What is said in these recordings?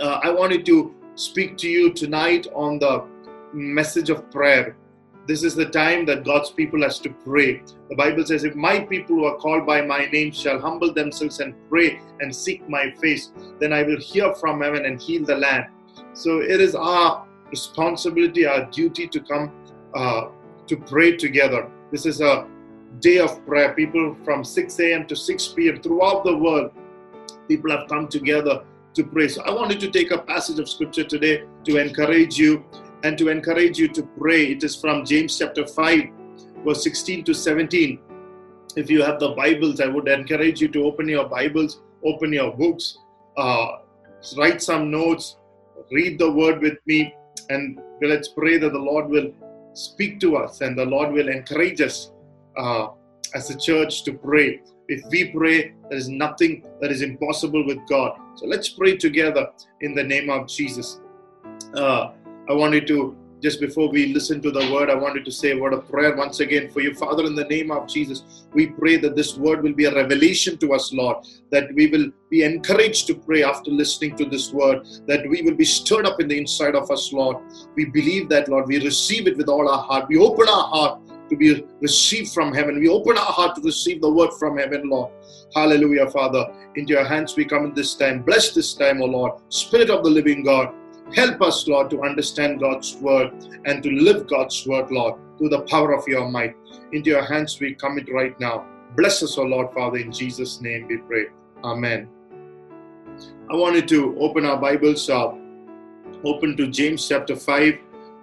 uh, I wanted to speak to you tonight on the message of prayer. This is the time that God's people has to pray. The Bible says, If my people who are called by my name shall humble themselves and pray and seek my face, then I will hear from heaven and heal the land. So it is our responsibility, our duty to come uh, to pray together. This is a day of prayer. People from 6 a.m. to 6 p.m. throughout the world, people have come together to pray. So I wanted to take a passage of scripture today to encourage you and to encourage you to pray. It is from James chapter 5, verse 16 to 17. If you have the Bibles, I would encourage you to open your Bibles, open your books, uh, write some notes, read the word with me, and let's pray that the Lord will speak to us and the Lord will encourage us uh, as a church to pray. If we pray, there is nothing that is impossible with God. So let's pray together in the name of Jesus. Uh, I wanted to, just before we listen to the word, I wanted to say a word of prayer once again for you. Father, in the name of Jesus, we pray that this word will be a revelation to us, Lord, that we will be encouraged to pray after listening to this word, that we will be stirred up in the inside of us, Lord. We believe that, Lord. We receive it with all our heart. We open our heart to be received from heaven. We open our heart to receive the word from heaven, Lord. Hallelujah, Father. Into your hands we come in this time. Bless this time, O Lord. Spirit of the living God. Help us, Lord, to understand God's word and to live God's word, Lord, through the power of your might. Into your hands we commit right now. Bless us, O Lord, Father, in Jesus' name we pray. Amen. I wanted to open our Bibles up, open to James chapter 5.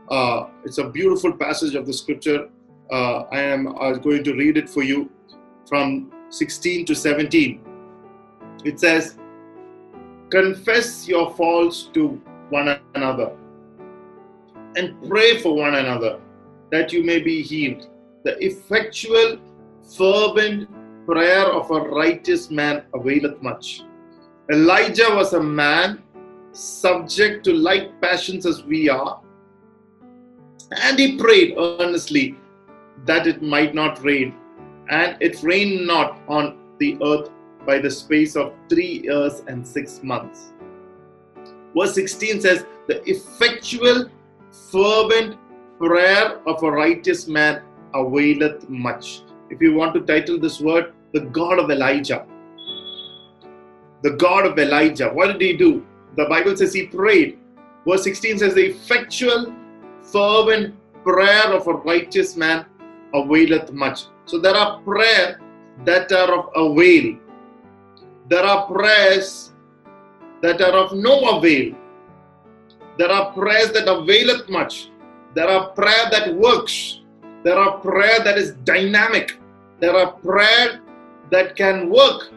Uh, it's a beautiful passage of the scripture. Uh, I am uh, going to read it for you from 16 to 17. It says, Confess your faults to one another and pray for one another that you may be healed. The effectual, fervent prayer of a righteous man availeth much. Elijah was a man subject to like passions as we are, and he prayed earnestly that it might not rain, and it rained not on the earth by the space of three years and six months. Verse 16 says, The effectual, fervent prayer of a righteous man availeth much. If you want to title this word, the God of Elijah. The God of Elijah. What did he do? The Bible says he prayed. Verse 16 says, The effectual, fervent prayer of a righteous man availeth much. So there are prayers that are of avail. There are prayers that are of no avail. There are prayers that availeth much. There are prayer that works. There are prayer that is dynamic. There are prayer that can work.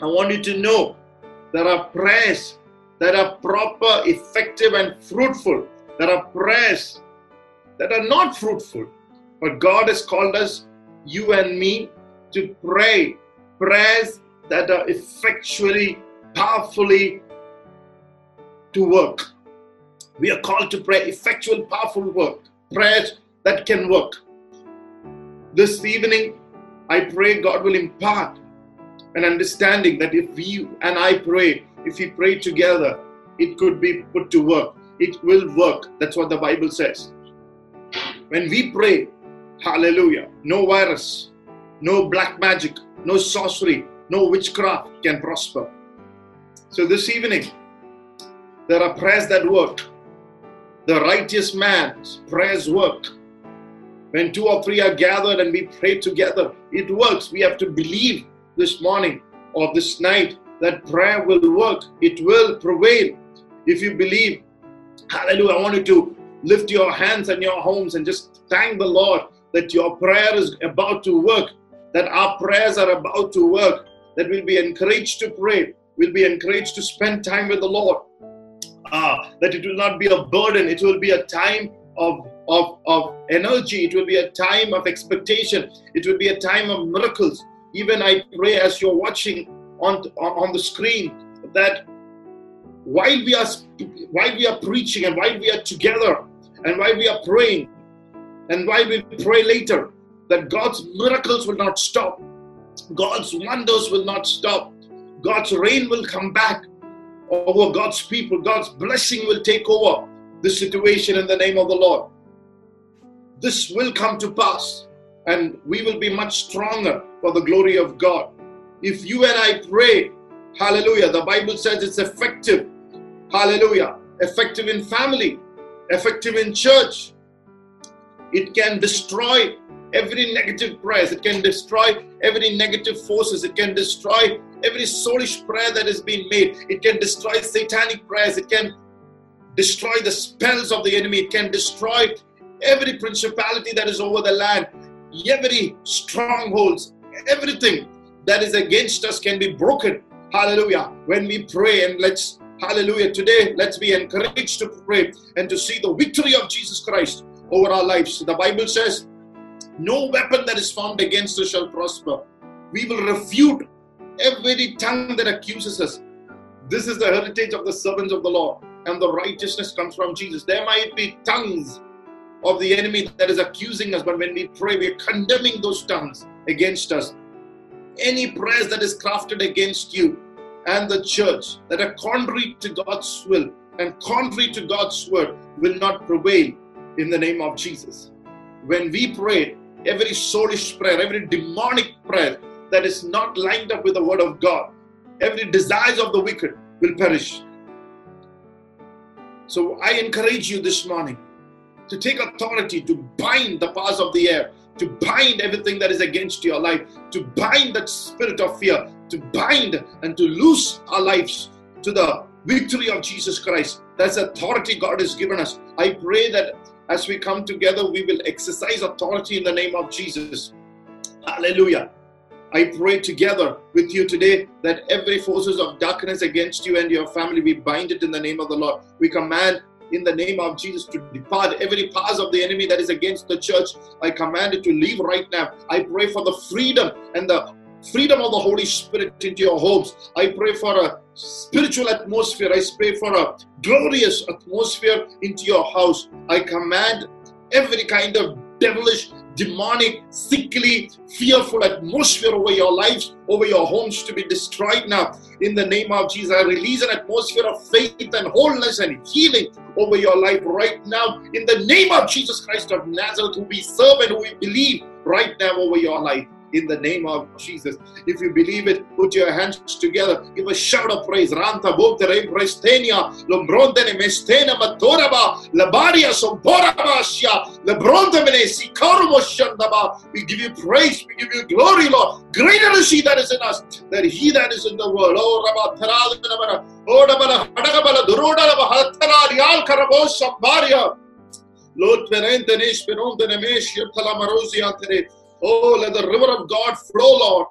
I want you to know there are prayers that are proper, effective, and fruitful. There are prayers that are not fruitful. But God has called us, you and me, to pray prayers that are effectually powerfully to work. We are called to pray effectual, powerful work, prayers that can work. This evening, I pray God will impart an understanding that if we and I pray, if we pray together, it could be put to work. It will work. That's what the Bible says. When we pray, hallelujah, no virus, no black magic, no sorcery, no witchcraft can prosper. So this evening, there are prayers that work. The righteous man's prayers work. When two or three are gathered and we pray together, it works. We have to believe this morning or this night that prayer will work. It will prevail. If you believe, hallelujah, I want you to lift your hands and your homes and just thank the Lord that your prayer is about to work, that our prayers are about to work, that we'll be encouraged to pray we'll be encouraged to spend time with the Lord. Uh, that it will not be a burden, it will be a time of, of, of energy, it will be a time of expectation, it will be a time of miracles. Even I pray as you're watching on, on the screen that while we are while we are preaching and while we are together and while we are praying and why we pray later that God's miracles will not stop God's wonders will not stop God's rain will come back. over God's people. God's blessing will take over this situation in the name of the Lord. This will come to pass, and we will be much stronger for the glory of God. If you and I pray, hallelujah, the Bible says it's effective. Hallelujah. Effective in family, effective in church. It can destroy every negative prayers. It can destroy every negative forces. It can destroy every soulish prayer that has been made. It can destroy satanic prayers. It can destroy the spells of the enemy. It can destroy every principality that is over the land, every strongholds, everything that is against us can be broken. Hallelujah. When we pray and let's Hallelujah. Today, let's be encouraged to pray and to see the victory of Jesus Christ over our lives. The Bible says, No weapon that is formed against us shall prosper. We will refute every tongue that accuses us. This is the heritage of the servants of the Lord, and the righteousness comes from Jesus. There might be tongues of the enemy that is accusing us, but when we pray, we are condemning those tongues against us. Any prayers that is crafted against you and the church that are contrary to God's will and contrary to God's word will not prevail in the name of Jesus. When we pray, every soulish prayer, every demonic prayer that is not lined up with the word of God, every desires of the wicked will perish. So I encourage you this morning to take authority to bind the powers of the air, to bind everything that is against your life, to bind that spirit of fear, to bind and to loose our lives to the victory of Jesus Christ. That's authority God has given us. I pray that as we come together, we will exercise authority in the name of Jesus. Hallelujah. I pray together with you today that every forces of darkness against you and your family, we bind it in the name of the Lord. We command in the name of Jesus to depart every powers of the enemy that is against the church. I command it to leave right now. I pray for the freedom and the freedom of the Holy Spirit into your homes. I pray for a spiritual atmosphere. I pray for a glorious atmosphere into your house. I command every kind of devilish, demonic, sickly, fearful atmosphere over your lives, over your homes to be destroyed now. In the name of Jesus, I release an atmosphere of faith and wholeness and healing over your life right now. In the name of Jesus Christ of Nazareth, who we serve and who we believe right now over your life in the name of Jesus. If you believe it, put your hands together. Give a shout of praise. Ranta botere prestenia, lombrontene mestena matoraba, labaria somporabasya, lebrontemene sikarumo shandaba. We give you praise, we give you glory, Lord. Greater is He that is in us than He that is in the world. Oh, Rabba Taradana, oh, Rabba Hadagabala, Duroda, Rabba Hatala, Rial Karabo, Sambaria. Lord, Perente, Nesh, Peronte, Nemesh, Talamarosi, Antere. Oh, let the river of God flow, Lord.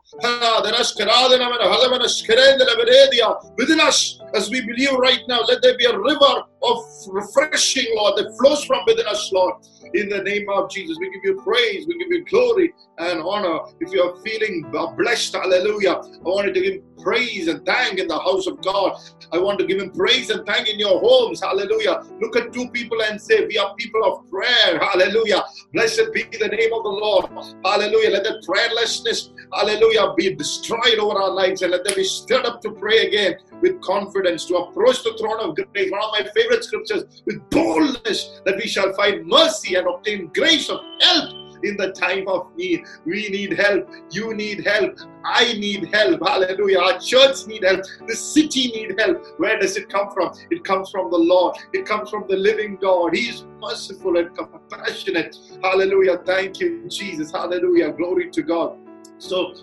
Within us, as we believe right now, let there be a river of refreshing, Lord, that flows from within us, Lord. In the name of Jesus, we give you praise, we give you glory and honor. If you are feeling blessed, hallelujah, I want to give him praise and thank in the house of God. I want to give him praise and thank in your homes. Hallelujah. Look at two people and say, We are people of prayer. Hallelujah. Blessed be the name of the Lord. Hallelujah. Let the prayerlessness, hallelujah, be destroyed over our lives and let them be stirred up to pray again with confidence, to approach the throne of grace. One of my favorite scriptures, with boldness that we shall find mercy and obtain grace of help in the time of need. We need help. You need help. I need help. Hallelujah. Our church need help. The city need help. Where does it come from? It comes from the Lord. It comes from the living God. He is merciful and compassionate. Hallelujah. Thank you, Jesus. Hallelujah. Glory to God. So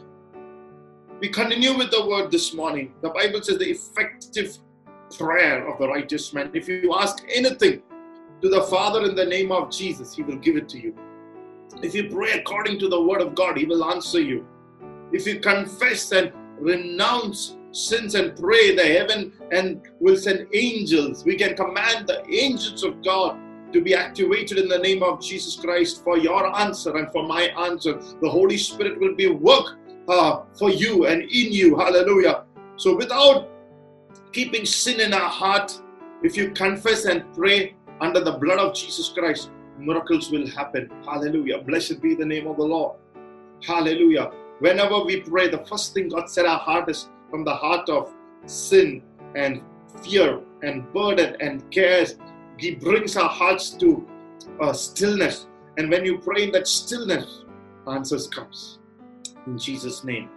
we continue with the word this morning. The Bible says the effective prayer of the righteous man. If you ask anything to the Father in the name of Jesus, He will give it to you. If you pray according to the word of God, He will answer you. If you confess and renounce sins and pray, the heaven and will send angels. We can command the angels of God to be activated in the name of Jesus Christ for your answer and for my answer. The Holy Spirit will be work uh, for you and in you. Hallelujah. So without keeping sin in our heart, if you confess and pray under the blood of Jesus Christ, miracles will happen. Hallelujah. Blessed be the name of the Lord. Hallelujah. Whenever we pray, the first thing God set our heart is from the heart of sin and fear and burden and cares. He brings our hearts to uh, stillness. And when you pray in that stillness, answers comes. In Jesus' name.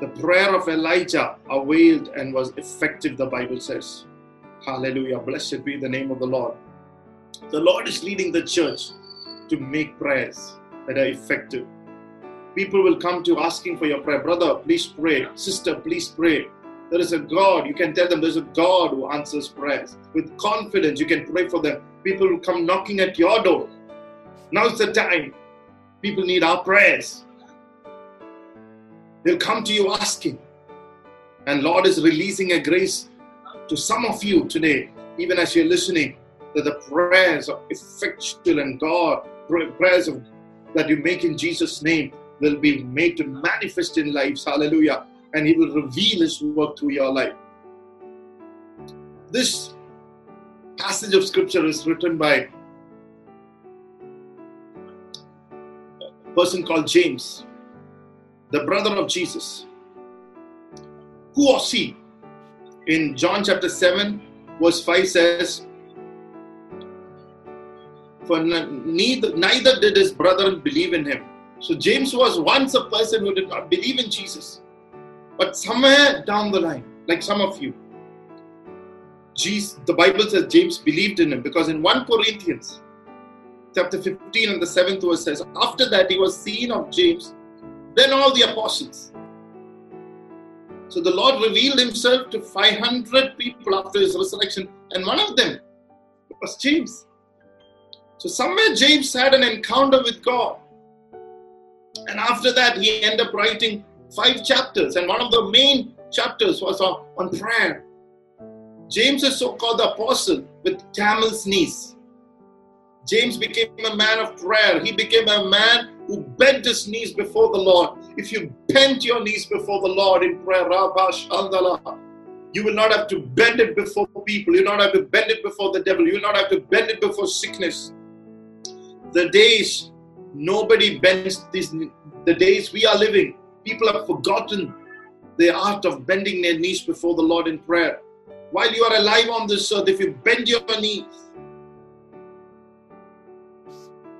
The prayer of Elijah availed and was effective, the Bible says. Hallelujah. Blessed be the name of the Lord. The Lord is leading the church to make prayers that are effective. People will come to asking for your prayer. Brother, please pray. Sister, please pray. There is a God. You can tell them there's a God who answers prayers. With confidence, you can pray for them. People will come knocking at your door. Now's the time. People need our prayers. They'll come to you asking. And Lord is releasing a grace to some of you today, even as you're listening, that the prayers are effectual and God, prayers of, that you make in Jesus' name will be made to manifest in lives. Hallelujah. And He will reveal His work through your life. This passage of scripture is written by a person called James the brother of Jesus. Who was he? In John chapter 7, verse 5 says, For neither, neither did his brother believe in him. So James was once a person who did not believe in Jesus. But somewhere down the line, like some of you, Jesus, the Bible says James believed in him because in 1 Corinthians chapter 15 and the 7th verse says, After that he was seen of James then all the apostles. So the Lord revealed himself to 500 people after his resurrection, and one of them was James. So somewhere James had an encounter with God. And after that, he ended up writing five chapters, and one of the main chapters was on, on prayer. James is so called the apostle with camel's knees. James became a man of prayer. He became a man who bent his knees before the Lord. If you bend your knees before the Lord in prayer, you will not have to bend it before people. You will not have to bend it before the devil. You will not have to bend it before sickness. The days nobody bends these the days we are living, people have forgotten the art of bending their knees before the Lord in prayer. While you are alive on this earth, if you bend your knees,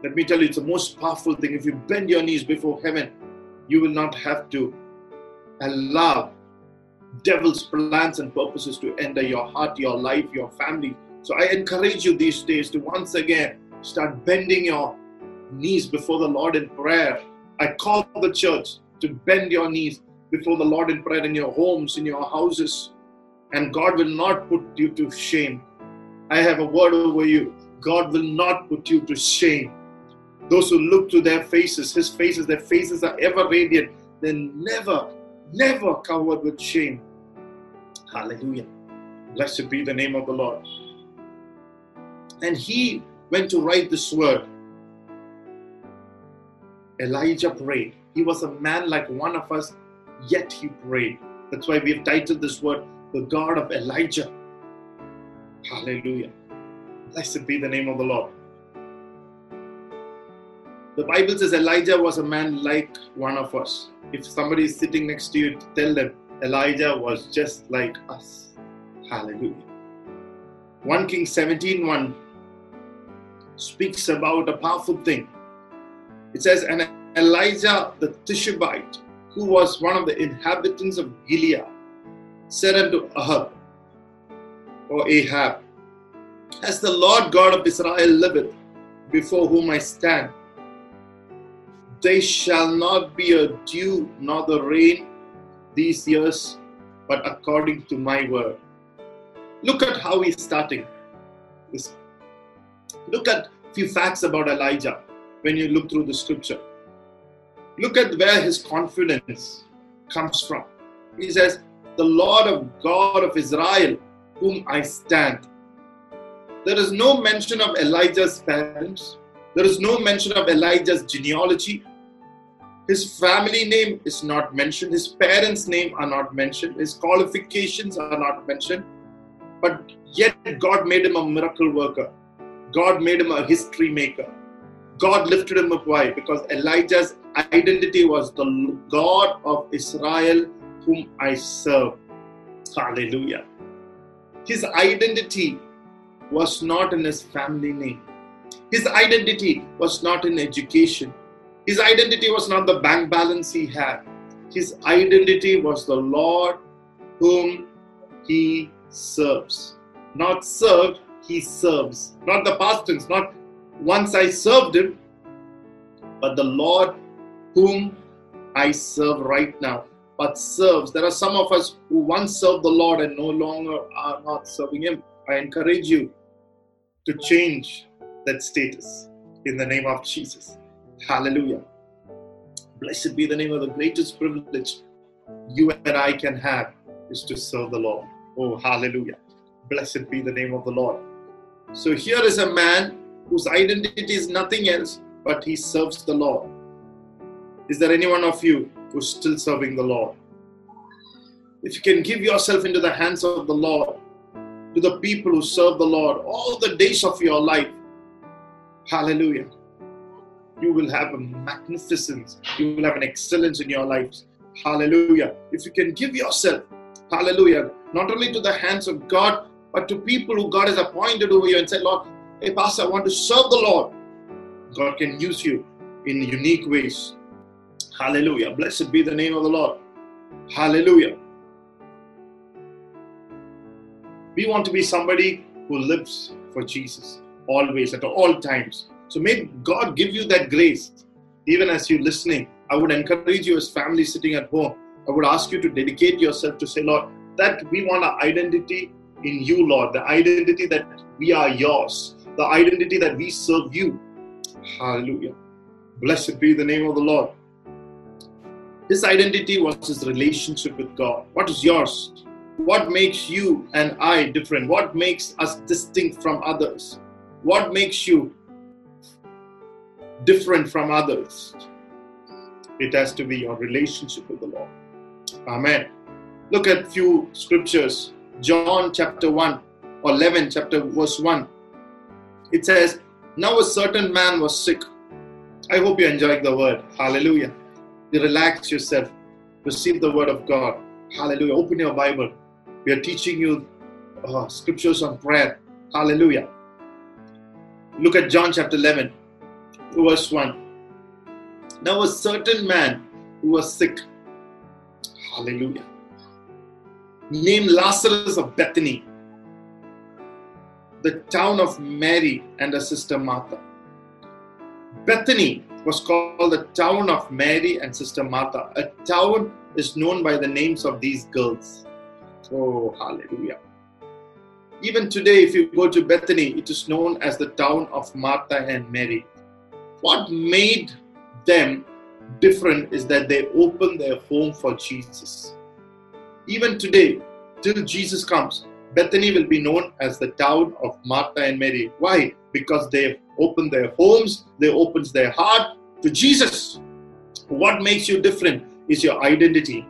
let me tell you, it's the most powerful thing. If you bend your knees before heaven, you will not have to allow devil's plans and purposes to enter your heart, your life, your family. So I encourage you these days to once again start bending your knees before the Lord in prayer. I call the church to bend your knees before the Lord in prayer in your homes, in your houses, and God will not put you to shame. I have a word over you. God will not put you to shame. Those who look to their faces, his faces, their faces are ever radiant. They're never, never covered with shame. Hallelujah. Blessed be the name of the Lord. And he went to write this word. Elijah prayed. He was a man like one of us, yet he prayed. That's why we have titled this word, The God of Elijah. Hallelujah. Blessed be the name of the Lord. The Bible says Elijah was a man like one of us. If somebody is sitting next to you, tell them Elijah was just like us. Hallelujah. 1 King 17 1 speaks about a powerful thing. It says, And Elijah the Tishbite, who was one of the inhabitants of Gilead, said unto Ahab, or Ahab, As the Lord God of Israel liveth, before whom I stand, they shall not be a dew nor the rain these years, but according to my word. Look at how he's starting. Look at a few facts about Elijah when you look through the scripture. Look at where his confidence comes from. He says, The Lord of God of Israel, whom I stand. There is no mention of Elijah's parents. There is no mention of Elijah's genealogy. His family name is not mentioned, his parents' name are not mentioned, his qualifications are not mentioned. But yet, God made him a miracle worker. God made him a history maker. God lifted him up. Why? Because Elijah's identity was the God of Israel, whom I serve. Hallelujah. His identity was not in his family name. His identity was not in education. His identity was not the bank balance he had. His identity was the Lord whom he serves. Not served, he serves. Not the past tense, not once I served him, but the Lord whom I serve right now. But serves. There are some of us who once served the Lord and no longer are not serving him. I encourage you to change that status in the name of Jesus. Hallelujah. Blessed be the name of the greatest privilege you and I can have is to serve the Lord. Oh, hallelujah. Blessed be the name of the Lord. So here is a man whose identity is nothing else but he serves the Lord. Is there any one of you who's still serving the Lord? If you can give yourself into the hands of the Lord, to the people who serve the Lord all the days of your life, hallelujah, you will have a magnificence, you will have an excellence in your lives. Hallelujah. If you can give yourself, hallelujah, not only to the hands of God, but to people who God has appointed over you and say, Lord, hey, Pastor, I want to serve the Lord. God can use you in unique ways. Hallelujah. Blessed be the name of the Lord. Hallelujah. We want to be somebody who lives for Jesus always, at all times. So may God give you that grace. Even as you're listening, I would encourage you as family sitting at home. I would ask you to dedicate yourself to say, Lord, that we want our identity in you, Lord, the identity that we are yours, the identity that we serve you. Hallelujah. Blessed be the name of the Lord. His identity was his relationship with God. What is yours? What makes you and I different? What makes us distinct from others? What makes you different from others? It has to be your relationship with the Lord. Amen. Look at few scriptures. John chapter 1 or 11 chapter verse 1. It says, Now a certain man was sick. I hope you're enjoying the word. Hallelujah. Relax yourself. Receive the word of God. Hallelujah. Open your Bible. We are teaching you uh, scriptures on prayer. Hallelujah. Look at John chapter 11, verse 1. Now, a certain man who was sick, hallelujah, named Lazarus of Bethany, the town of Mary and her sister Martha. Bethany was called the town of Mary and sister Martha. A town is known by the names of these girls. Oh, hallelujah. Even today, if you go to Bethany, it is known as the town of Martha and Mary. What made them different is that they opened their home for Jesus. Even today, till Jesus comes, Bethany will be known as the town of Martha and Mary. Why? Because they opened their homes, they opened their heart to Jesus. What makes you different is your identity.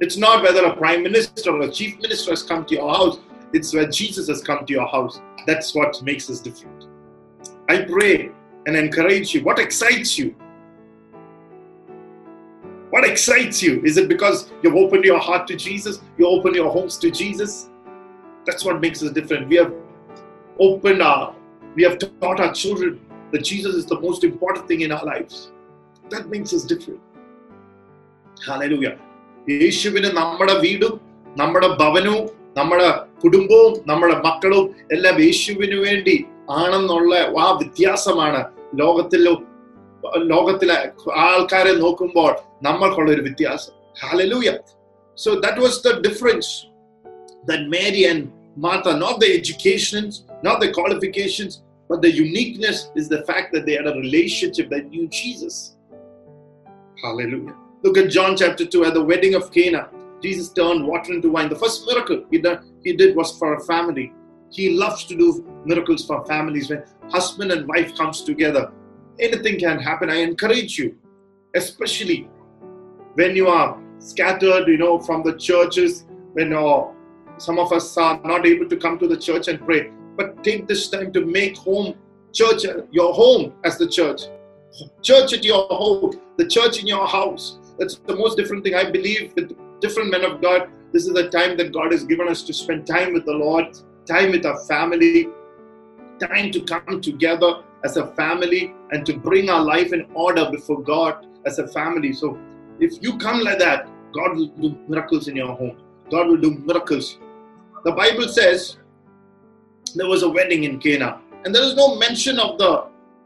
It's not whether a prime minister or a chief minister has come to your house, it's where Jesus has come to your house. That's what makes us different. I pray and encourage you. What excites you? What excites you? Is it because you've opened your heart to Jesus? You open your homes to Jesus? That's what makes us different. We have opened our, we have taught our children that Jesus is the most important thing in our lives. That makes us different. Hallelujah. യേശുവിന് നമ്മുടെ വീടും നമ്മുടെ ഭവനവും നമ്മുടെ കുടുംബവും നമ്മുടെ മക്കളും എല്ലാം യേശുവിന് വേണ്ടി ആണെന്നുള്ള ആ വ്യത്യാസമാണ് ലോകത്തിലോ ലോകത്തിലെ ആൾക്കാരെ നോക്കുമ്പോൾ നമ്മൾക്കുള്ള ഒരു വ്യത്യാസം hallelujah so that was the difference that Mary and Martha, not the educations, not the qualifications, but the uniqueness is the fact that they had a relationship that knew Jesus. Hallelujah. Look at John chapter 2 at the wedding of Cana. Jesus turned water into wine. The first miracle he did, he did was for a family. He loves to do miracles for families when husband and wife comes together. Anything can happen. I encourage you, especially when you are scattered, you know, from the churches, when uh, some of us are not able to come to the church and pray. But take this time to make home church your home as the church. Church at your home, the church in your house. That's the most different thing. I believe with different men of God This is the time that God has given us to spend time with the Lord, time with our family, time to come together as a family and to bring our life in order before God as a family. So if you come like that, God will do miracles in your home. God will do miracles. The Bible says there was a wedding in Cana, and there is no mention of the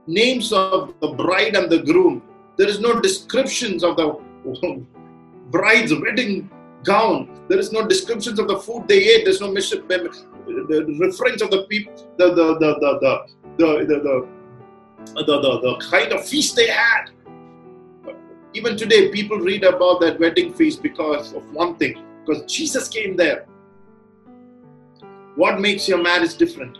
names of the bride and the groom. There is no descriptions of the bride's wedding gown. There is no descriptions of the food they ate. There's no reference of the people, the the the the the the, the, the the, the, the kind of feast they had. Even today, people read about that wedding feast because of one thing, because Jesus came there. What makes your marriage different?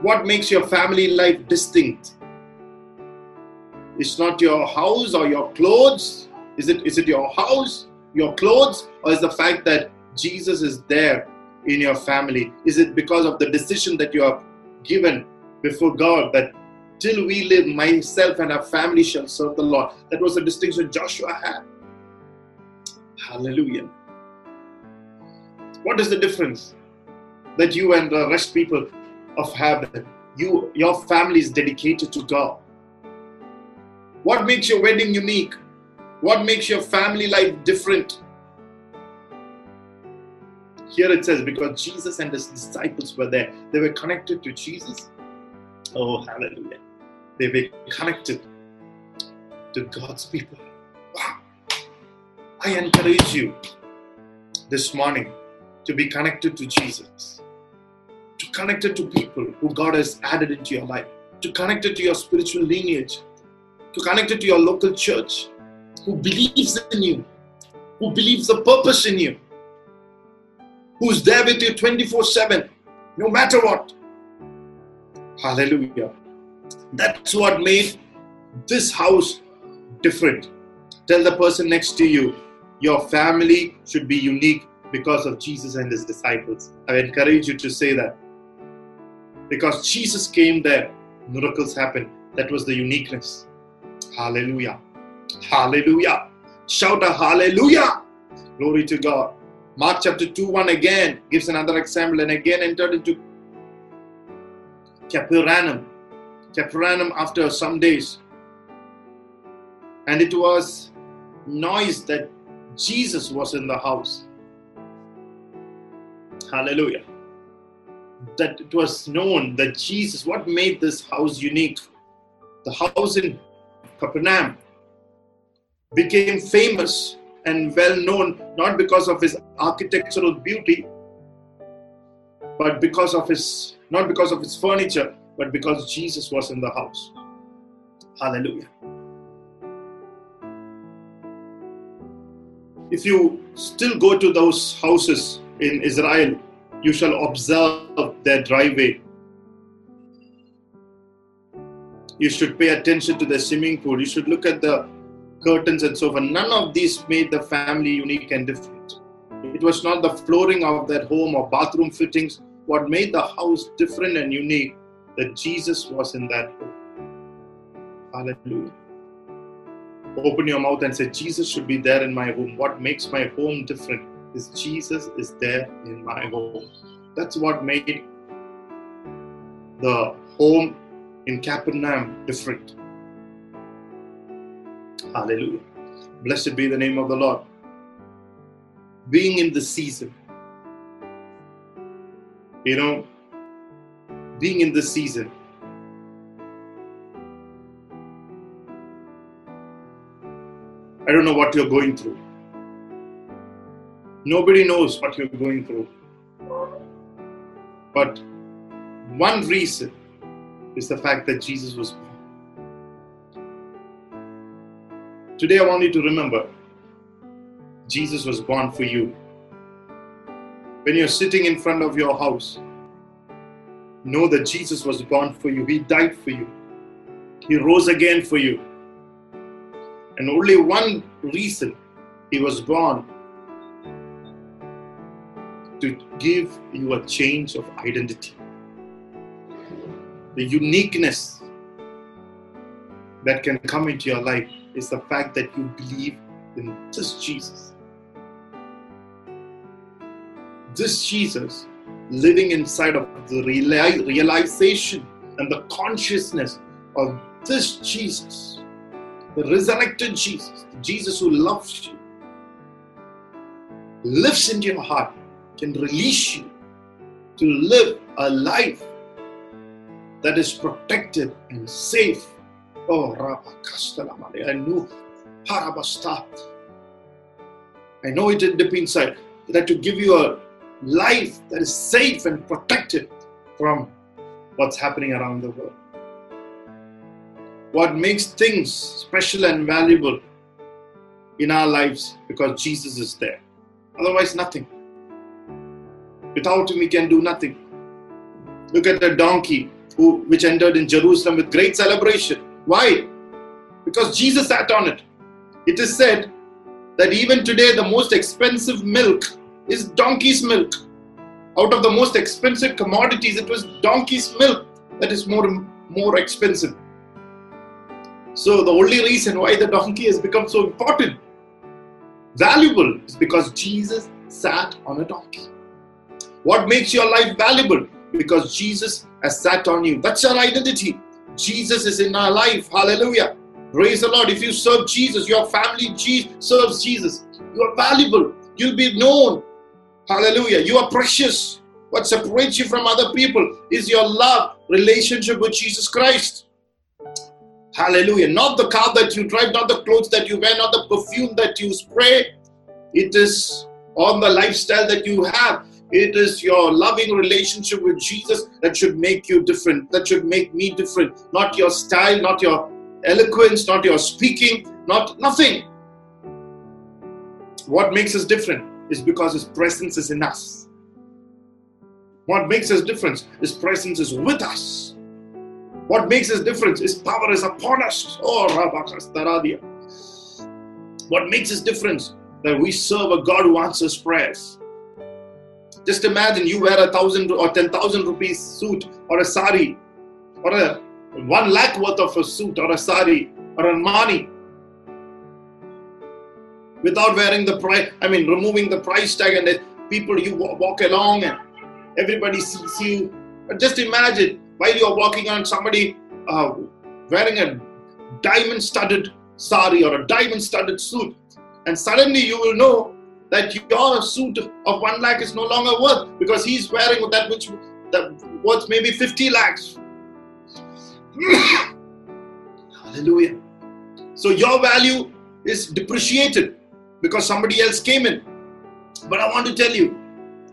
What makes your family life distinct? It's not your house or your clothes. Is it, is it your house, your clothes, or is the fact that Jesus is there in your family? Is it because of the decision that you have given before God that till we live, myself and our family shall serve the Lord. That was the distinction Joshua had. Hallelujah. What is the difference that you and the rest people of heaven, You, your family is dedicated to God. What makes your wedding unique? What makes your family life different? Here it says, because Jesus and his disciples were there, they were connected to Jesus. Oh, hallelujah they be connected to God's people. Wow. I encourage you this morning to be connected to Jesus, to connected to people who God has added into your life, to connected to your spiritual lineage, to connected to your local church, who believes in you, who believes the purpose in you, who's there with you 24 7, no matter what. Hallelujah. That's what made this house different. Tell the person next to you, your family should be unique because of Jesus and his disciples. I encourage you to say that. Because Jesus came there, miracles happened. That was the uniqueness. Hallelujah. Hallelujah. Shout a hallelujah. Glory to God. Mark chapter 2 1 again gives another example and again entered into Capernaum Capernaum after some days. And it was noise that Jesus was in the house. Hallelujah. That it was known that Jesus, what made this house unique? The house in Capernaum became famous and well known not because of his architectural beauty, but because of his not because of his furniture, but because Jesus was in the house. Hallelujah. If you still go to those houses in Israel, you shall observe their driveway. You should pay attention to the swimming pool. You should look at the curtains and so forth. None of these made the family unique and different. It was not the flooring of that home or bathroom fittings. What made the house different and unique that Jesus was in that home. Hallelujah. Open your mouth and say, Jesus should be there in my home. What makes my home different is Jesus is there in my home. That's what made the home in Capernaum different. Hallelujah. Blessed be the name of the Lord. Being in the season. You know, being in this season. I don't know what you're going through. Nobody knows what you're going through. But one reason is the fact that Jesus was born. Today, I want you to remember Jesus was born for you. When you're sitting in front of your house, Know that Jesus was born for you, He died for you, He rose again for you. And only one reason He was born to give you a change of identity. The uniqueness that can come into your life is the fact that you believe in this Jesus. this Jesus living inside of the realization and the consciousness of this Jesus, the resurrected Jesus, the Jesus who loves you, lives into your heart, can release you to live a life that is protected and safe. Oh, Rabba Kastalamale, I know. I know it in deep inside that to give you a life that is safe and protected from what's happening around the world. What makes things special and valuable in our lives because Jesus is there. Otherwise, nothing. Without him, we can do nothing. Look at the donkey who, which entered in Jerusalem with great celebration. Why? Because Jesus sat on it. It is said that even today, the most expensive milk is donkey's milk. Out of the most expensive commodities, it was donkey's milk that is more, more expensive. So, the only reason why the donkey has become so important, valuable, is because Jesus sat on a donkey. What makes your life valuable? Because Jesus has sat on you. That's your identity. Jesus is in our life. Hallelujah. Praise the Lord. If you serve Jesus, your family serves Jesus. You are valuable. You'll be known. Hallelujah. You are precious. What separates you from other people is your love, relationship with Jesus Christ. Hallelujah. Not the car that you drive, not the clothes that you wear, not the perfume that you spray. It is on the lifestyle that you have. It is your loving relationship with Jesus that should make you different, that should make me different. Not your style, not your eloquence, not your speaking, not nothing. What makes us different is because His presence is in us. What makes us difference? His presence is with us. What makes us difference? His power is upon us. Oh, Rabakastaradia. What makes us difference? That we serve a God who answers prayers. Just imagine you wear a thousand or ten thousand rupees suit or a sari or a one lakh worth of a suit or a sari or a money without wearing the price, I mean, removing the price tag and people you walk along and everybody sees you. But just imagine while you are walking on somebody uh, wearing a diamond studded sari or a diamond studded suit, and suddenly you will know that your suit of 1 lakh is no longer worth because he's wearing that which that worth maybe 50 lakhs. Hallelujah. So your value is depreciated because somebody else came in. But I want to tell you,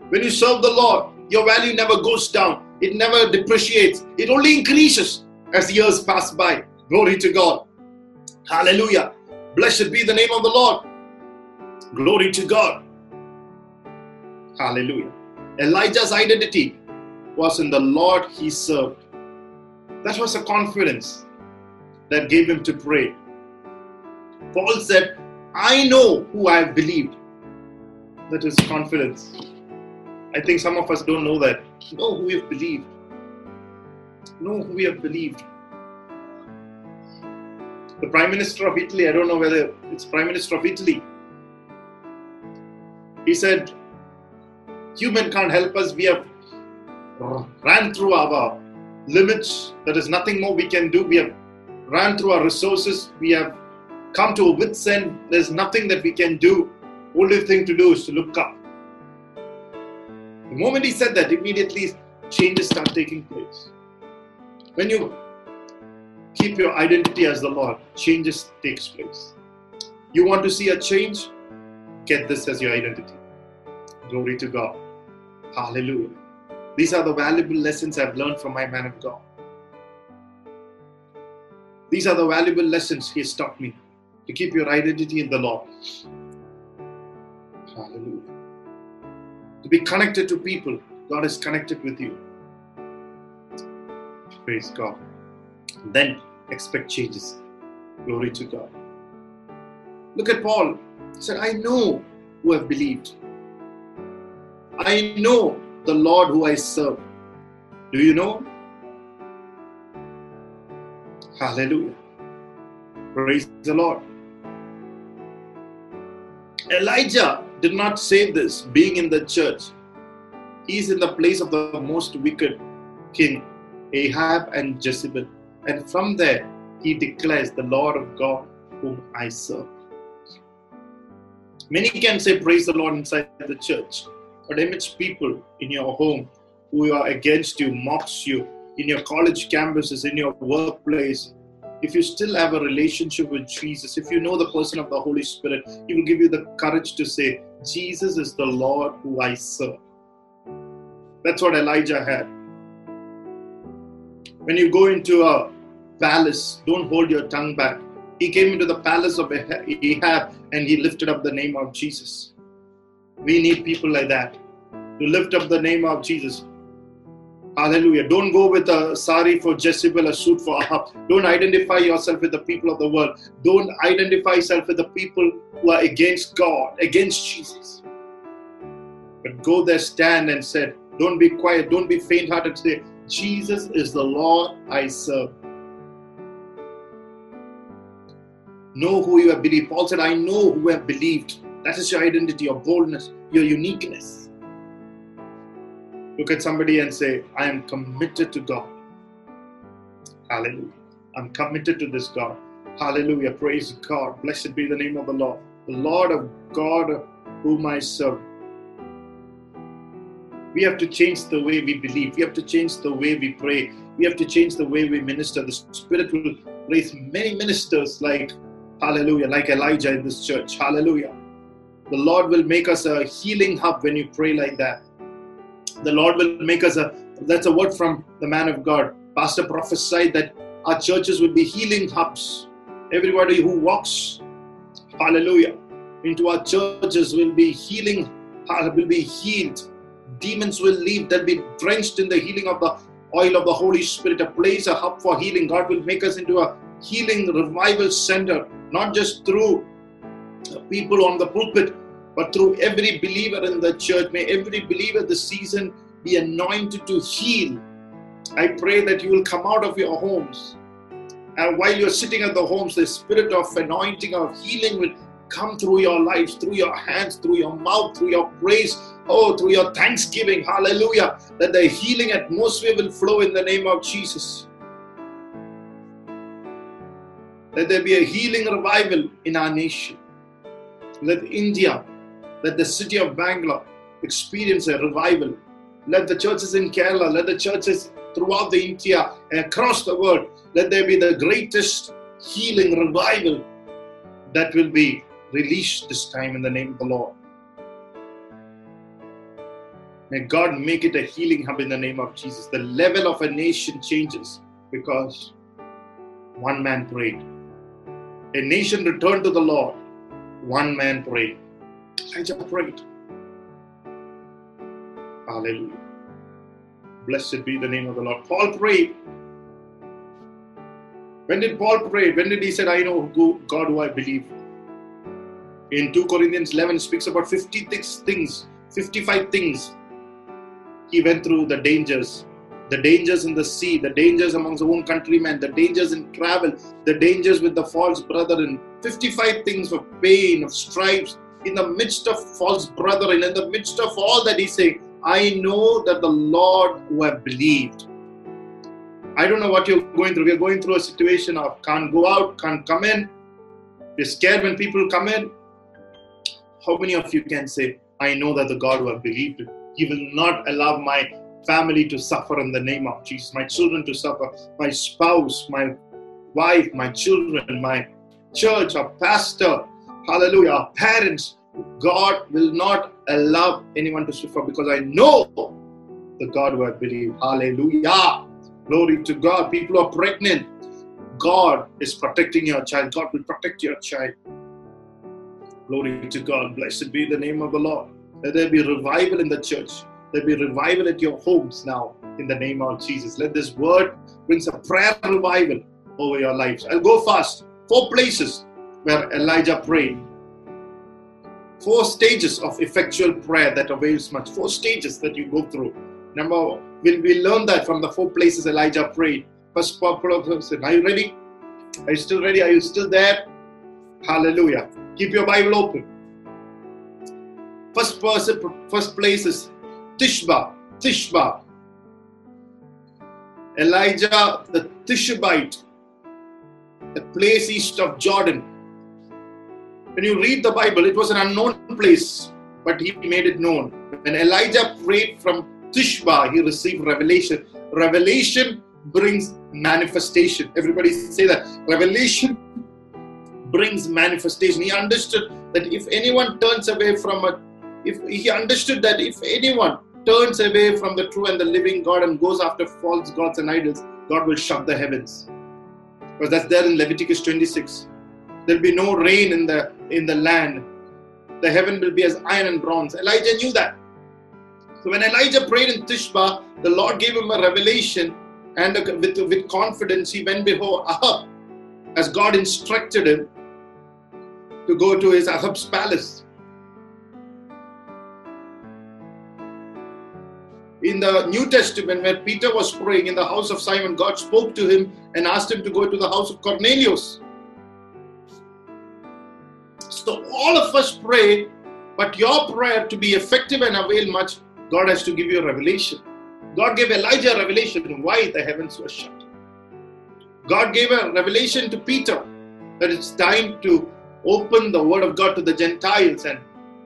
when you serve the Lord, your value never goes down, it never depreciates, it only increases as the years pass by. Glory to God. Hallelujah. Blessed be the name of the Lord. Glory to God. Hallelujah. Elijah's identity was in the Lord he served. That was a confidence that gave him to pray. Paul said, I know who I have believed. That is confidence. I think some of us don't know that. Know who we have believed. Know who we have believed. The Prime Minister of Italy, I don't know whether it's Prime Minister of Italy, he said, Human can't help us. We have ran through our limits. There is nothing more we can do. We have ran through our resources. We have come to a end. There's nothing that we can do. Only thing to do is to look up. The moment he said that, immediately changes start taking place. When you keep your identity as the Lord, changes takes place. You want to see a change? Get this as your identity. Glory to God. Hallelujah. These are the valuable lessons I've learned from my man of God. These are the valuable lessons He has taught me to keep your identity in the Lord. Hallelujah. To be connected to people, God is connected with you. Praise God. Then expect changes. Glory to God. Look at Paul. He said, I know who have believed. I know the Lord who I serve. Do you know? Hallelujah. Praise the Lord. Elijah did not say this being in the church. He's in the place of the most wicked king, Ahab and Jezebel. And from there, he declares, The Lord of God, whom I serve. Many can say, Praise the Lord inside the church, but image people in your home who are against you, mocks you, in your college campuses, in your workplace, if you still have a relationship with Jesus, if you know the person of the Holy Spirit, He will give you the courage to say, Jesus is the Lord who I serve. That's what Elijah had. When you go into a palace, don't hold your tongue back. He came into the palace of Ahab and he lifted up the name of Jesus. We need people like that to lift up the name of Jesus. Hallelujah. Don't go with a sari for Jezebel, a suit for Ahab. Don't identify yourself with the people of the world. Don't identify yourself with the people who are against God, against Jesus. But go there, stand and say, Don't be quiet, don't be faint hearted. Say, Jesus is the Lord I serve. Know who you have believed. Paul said, I know who have believed. That is your identity, your boldness, your uniqueness. Look at somebody and say, I am committed to God. Hallelujah. I'm committed to this God. Hallelujah. Praise God. Blessed be the name of the Lord. The Lord of God whom I serve. We have to change the way we believe. We have to change the way we pray. We have to change the way we minister. The Spirit will raise many ministers like, hallelujah, like Elijah in this church. Hallelujah. The Lord will make us a healing hub when you pray like that the Lord will make us a that's a word from the man of God. Pastor prophesied that our churches will be healing hubs. Everybody who walks, hallelujah, into our churches will be healing, will be healed. Demons will leave, they'll be drenched in the healing of the oil of the Holy Spirit, a place, a hub for healing. God will make us into a healing revival center, not just through people on the pulpit, but through every believer in the church. May every believer this season be anointed to heal. I pray that you will come out of your homes. And while you're sitting at the homes, the spirit of anointing, of healing will come through your lives, through your hands, through your mouth, through your praise, oh, through your thanksgiving. Hallelujah. That the healing atmosphere will flow in the name of Jesus. Let there be a healing revival in our nation. Let India let the city of Bangalore experience a revival. Let the churches in Kerala, let the churches throughout the India and across the world, let there be the greatest healing revival that will be released this time in the name of the Lord. May God make it a healing hub in the name of Jesus. The level of a nation changes because one man prayed. A nation returned to the Lord, one man prayed. Elijah prayed. Hallelujah. Blessed be the name of the Lord. Paul prayed. When did Paul pray? When did he say, I know God who I believe? In 2 Corinthians 11 speaks about 56 things, 55 things. He went through the dangers, the dangers in the sea, the dangers amongst his own countrymen, the dangers in travel, the dangers with the false brother, and 55 things of pain, of stripes, in the midst of false brethren, in the midst of all that he's saying, I know that the Lord who have believed. I don't know what you're going through. We're going through a situation of can't go out, can't come in. We're scared when people come in. How many of you can say, I know that the God who have believed, He will not allow my family to suffer in the name of Jesus, my children to suffer, my spouse, my wife, my children, my church, our pastor, hallelujah, parents, God will not allow anyone to suffer because I know the God who I believe. Hallelujah. Glory to God. People are pregnant. God is protecting your child. God will protect your child. Glory to God. Blessed be the name of the Lord. Let there be revival in the church. Let there be revival at your homes now in the name of Jesus. Let this word bring a prayer revival over your lives. I'll go fast. Four places where Elijah prayed. Four stages of effectual prayer that avails much. Four stages that you go through. Number, one, we'll, we learn that from the four places Elijah prayed. First popular person, are you ready? Are you still ready? Are you still there? Hallelujah. Keep your Bible open. First person, first place is Tishba. Tishba. Elijah the Tishbite, the place east of Jordan. When you read the Bible, it was an unknown place, but he made it known. When Elijah prayed from Tishba, he received revelation. Revelation brings manifestation. Everybody say that. Revelation brings manifestation. He understood that if anyone turns away from a, if he understood that if anyone turns away from the true and the living God and goes after false gods and idols, God will shut the heavens. Because that's there in Leviticus 26. There'll be no rain in the in the land. The heaven will be as iron and bronze. Elijah knew that. So when Elijah prayed in Tishba, the Lord gave him a revelation, and with, with confidence he went before Ahab, as God instructed him to go to his Ahab's palace. In the New Testament, where Peter was praying in the house of Simon, God spoke to him and asked him to go to the house of Cornelius. So all of us pray, but your prayer to be effective and avail much, God has to give you a revelation. God gave Elijah a revelation why the heavens were shut. God gave a revelation to Peter that it's time to open the word of God to the Gentiles and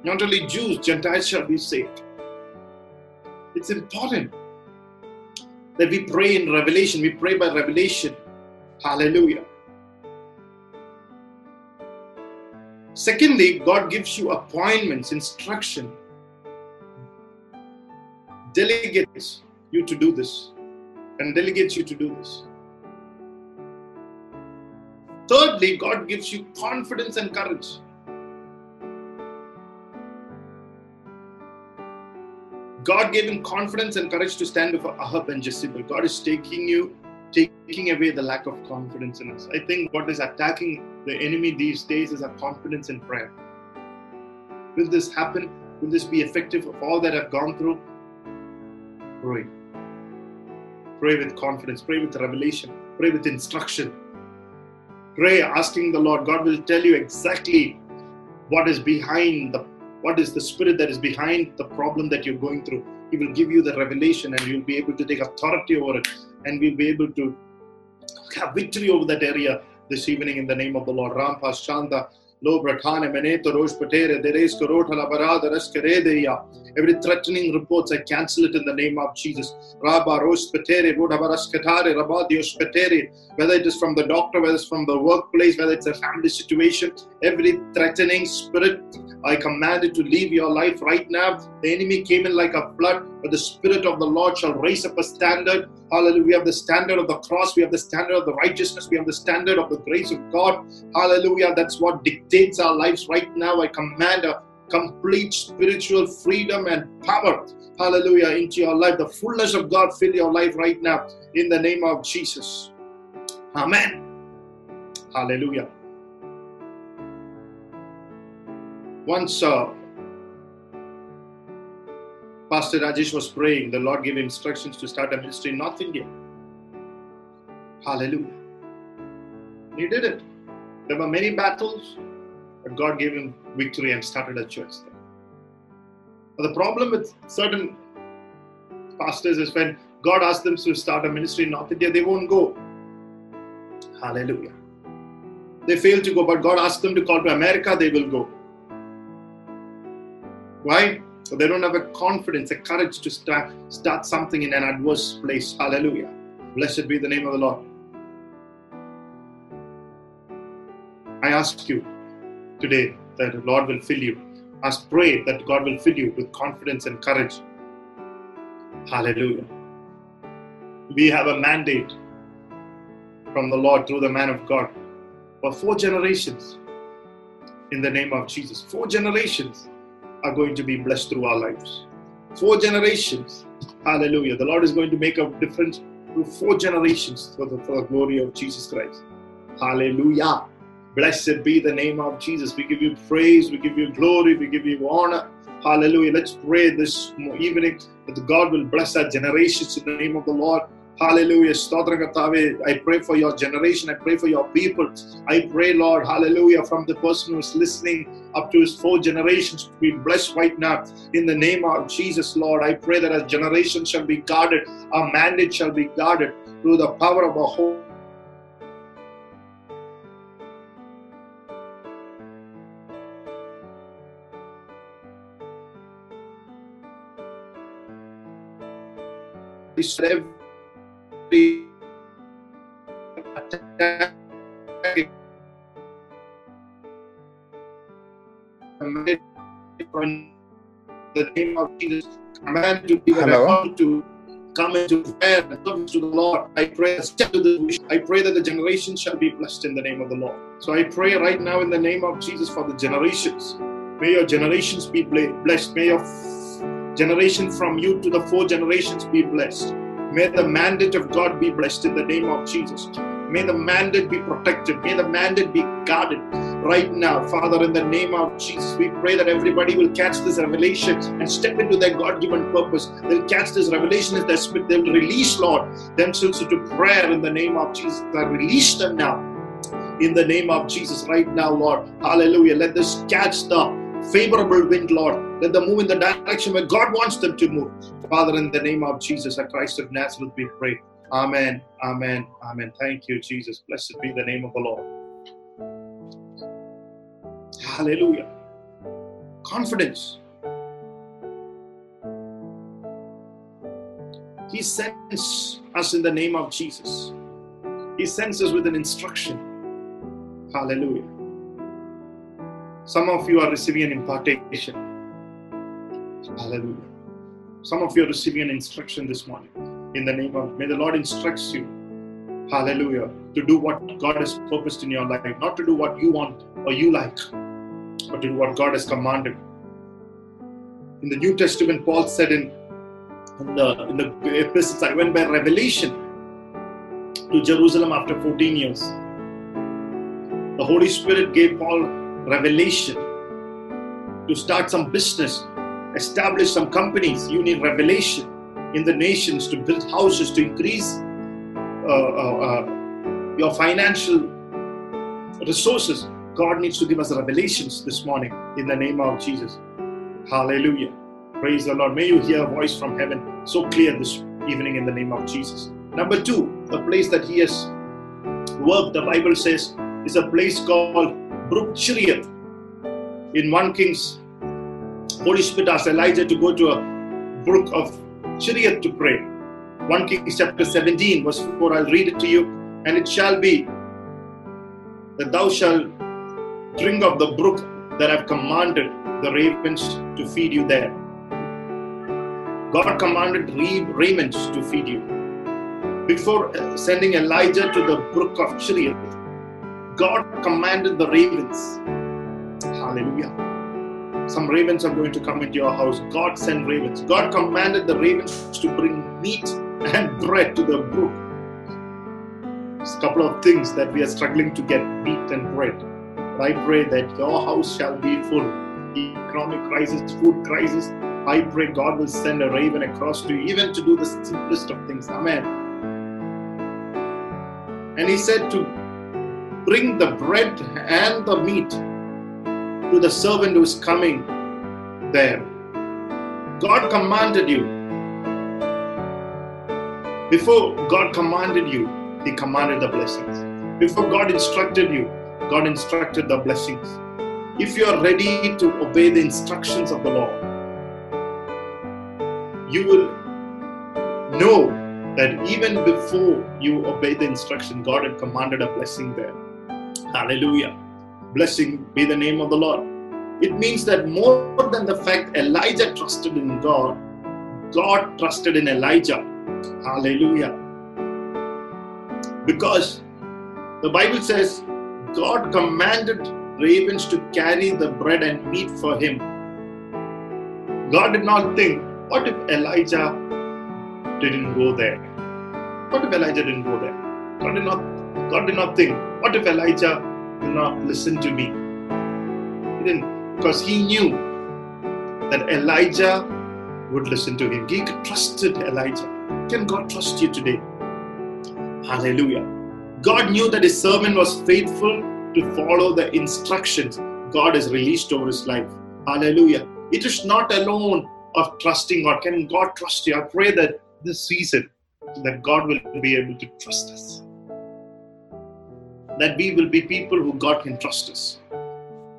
not only Jews, Gentiles shall be saved. It's important that we pray in revelation. We pray by revelation. Hallelujah. Secondly, God gives you appointments, instruction, delegates you to do this, and delegates you to do this. Thirdly, God gives you confidence and courage. God gave him confidence and courage to stand before Ahab and Jezebel. God is taking you, taking away the lack of confidence in us. I think what is attacking the enemy these days is our confidence in prayer. Will this happen? Will this be effective of all that I've gone through? Pray. Pray with confidence. Pray with revelation. Pray with instruction. Pray asking the Lord. God will tell you exactly what is behind the what is the spirit that is behind the problem that you're going through. He will give you the revelation and you'll be able to take authority over it and we'll be able to have victory over that area this evening in the name of the Lord. Rampa Shanda Every threatening reports, I cancel it in the name of Jesus. Whether it is from the doctor, whether it's from the workplace, whether it's a family situation, every threatening spirit, I command it to leave your life right now. The enemy came in like a flood, but the Spirit of the Lord shall raise up a standard. Hallelujah. We have the standard of the cross, we have the standard of the righteousness, we have the standard of the grace of God. Hallelujah. That's what dictates our lives right now. I command a complete spiritual freedom and power. Hallelujah. Into your life. The fullness of God fill your life right now in the name of Jesus. Amen. Hallelujah. Once uh, Pastor Rajesh was praying, the Lord gave instructions to start a ministry in North India. Hallelujah. He did it. There were many battles, but God gave him victory and started a church there. But the problem with certain pastors is when God asks them to start a ministry in North India, they won't go. Hallelujah. They fail to go, but God asks them to call to America, they will go. Why? So they don't have a confidence, a courage to start, start something in an adverse place. Hallelujah. Blessed be the name of the Lord. I ask you today that the Lord will fill you. Ask, pray that God will fill you with confidence and courage. Hallelujah. We have a mandate from the Lord through the man of God for four generations in the name of Jesus. Four generations are going to be blessed through our lives. Four generations. Hallelujah. The Lord is going to make a difference through four generations for the, for the glory of Jesus Christ. Hallelujah. Blessed be the name of Jesus. We give you praise, we give you glory, we give you honor. Hallelujah. Let's pray this evening that God will bless our generations in the name of the Lord. Hallelujah. Stotram Katave. I pray for your generation. I pray for your people. I pray, Lord, hallelujah, from the person who is listening up to his four generations to be blessed right now. In the name of Jesus, Lord, I pray that our generation shall be guarded, our mandate shall be guarded through the power of the Holy every in the name of Jesus, command to be Hello. to come into prayer and service to the Lord. I pray, to the I pray that the generation shall be blessed in the name of the Lord. So I pray right now in the name of Jesus for the generations. May your generations be blessed. May your generation from you to the four generations be blessed. May the mandate of God be blessed in the name of Jesus. May the mandate be protected. May the mandate be guarded right now. Father, in the name of Jesus, we pray that everybody will catch this revelation and step into their God given purpose. They'll catch this revelation as their spirit. They'll release, Lord, themselves into prayer in the name of Jesus. I release them now in the name of Jesus right now, Lord. Hallelujah. Let this catch the favorable wind, Lord. Let them move in the direction where God wants them to move. Father, in the name of Jesus, at Christ of Nazareth, we pray. Amen. Amen. Amen. Thank you, Jesus. Blessed be the name of the Lord. Hallelujah. Confidence. He sends us in the name of Jesus. He sends us with an instruction. Hallelujah. Some of you are receiving an impartation. Hallelujah. Some of you are receiving an instruction this morning. In the name of, may the Lord instructs you. Hallelujah. To do what God has purposed in your life, not to do what you want or you like, but to do what God has commanded. In the New Testament, Paul said in, in the in the epistles, I went by revelation to Jerusalem after 14 years. The Holy Spirit gave Paul revelation to start some business, establish some companies. You need revelation in the nations to build houses, to increase uh, uh, uh, your financial resources. God needs to give us revelations this morning in the name of Jesus. Hallelujah. Praise the Lord. May you hear a voice from heaven so clear this evening in the name of Jesus. Number two, the place that he has worked, the Bible says, is a place called Brook Cherith. In 1 Kings, Holy Spirit asked Elijah to go to a brook of Cherith to pray. 1 Kings chapter 17, verse 4, I'll read it to you. And it shall be that thou shalt drink of the brook that I've commanded the ravens to feed you there. God commanded ravens to feed you. Before sending Elijah to the brook of Cherith, God commanded the ravens. Hallelujah. Some ravens are going to come into your house. God sent ravens. God commanded the ravens to bring meat and bread to the brook. It's a couple of things that we are struggling to get meat and bread. I pray that your house shall be full. Economic crisis, food crisis. I pray God will send a raven across to you, even to do the simplest of things. Amen. And He said to bring the bread and the meat to the servant who is coming there. God commanded you. Before God commanded you, He commanded the blessings. Before God instructed you, God instructed the blessings. If you are ready to obey the instructions of the Lord, you will know that even before you obey the instruction, God had commanded a blessing there. Hallelujah. Blessing be the name of the Lord. It means that more than the fact Elijah trusted in God, God trusted in Elijah. Hallelujah. Because the Bible says God commanded ravens to carry the bread and meat for him. God did not think, what if Elijah didn't go there? What if Elijah didn't go there? God did not God did not think, what if Elijah will not listen to me? He didn't, because he knew that Elijah would listen to him. He trusted Elijah. Can God trust you today? Hallelujah. God knew that his servant was faithful to follow the instructions God has released over his life. Hallelujah. It is not alone of trusting God. Can God trust you? I pray that this season that God will be able to trust us. That we will be people who God can trust us.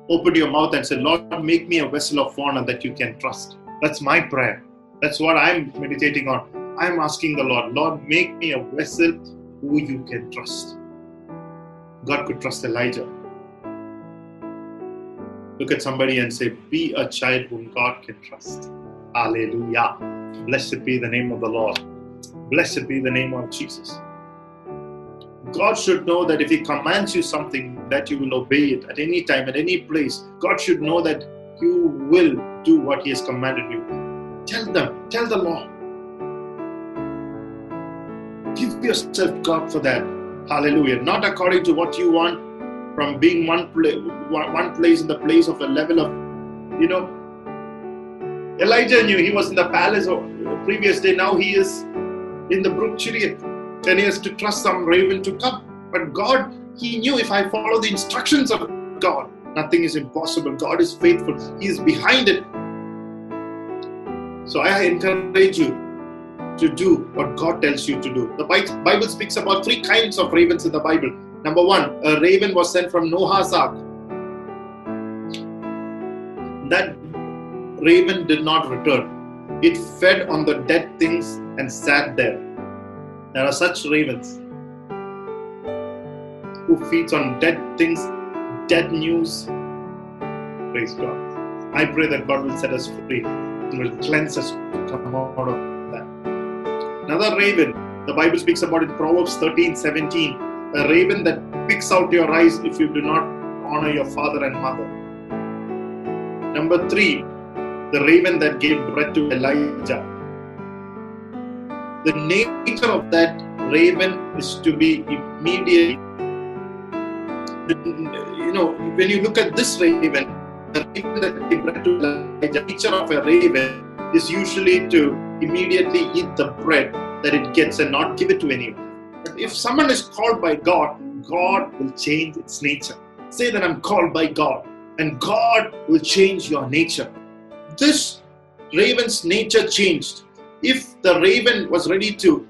Open your mouth and say, Lord, make me a vessel of honor that you can trust. That's my prayer. That's what I'm meditating on. I'm asking the Lord, Lord, make me a vessel who you can trust. God could trust Elijah. Look at somebody and say, Be a child whom God can trust. Hallelujah. Blessed be the name of the Lord. Blessed be the name of Jesus. God should know that if He commands you something, that you will obey it at any time, at any place. God should know that you will do what He has commanded you. Tell them, tell the Lord. Give yourself God for that. Hallelujah. Not according to what you want, from being one, place, one place in the place of a level of, you know, Elijah knew he was in the palace of previous day. Now he is in the brook Cherith. And he has to trust some raven to come. But God, he knew if I follow the instructions of God, nothing is impossible. God is faithful. He is behind it. So I encourage you to do what God tells you to do. The Bible speaks about three kinds of ravens in the Bible. Number one, a raven was sent from Noah's ark. That raven did not return. It fed on the dead things and sat there. There are such ravens who feeds on dead things, dead news. Praise God. I pray that God will set us free and will cleanse us to come out of that. Another raven, the Bible speaks about in Proverbs 13 17, a raven that picks out your eyes if you do not honor your father and mother. Number three, the raven that gave bread to Elijah. The nature of that raven is to be immediately. You know, when you look at this raven, the raven that bread to the nature of a raven is usually to immediately eat the bread that it gets and not give it to anyone. But if someone is called by God, God will change its nature. Say that I'm called by God, and God will change your nature this raven's nature changed. If the raven was ready to,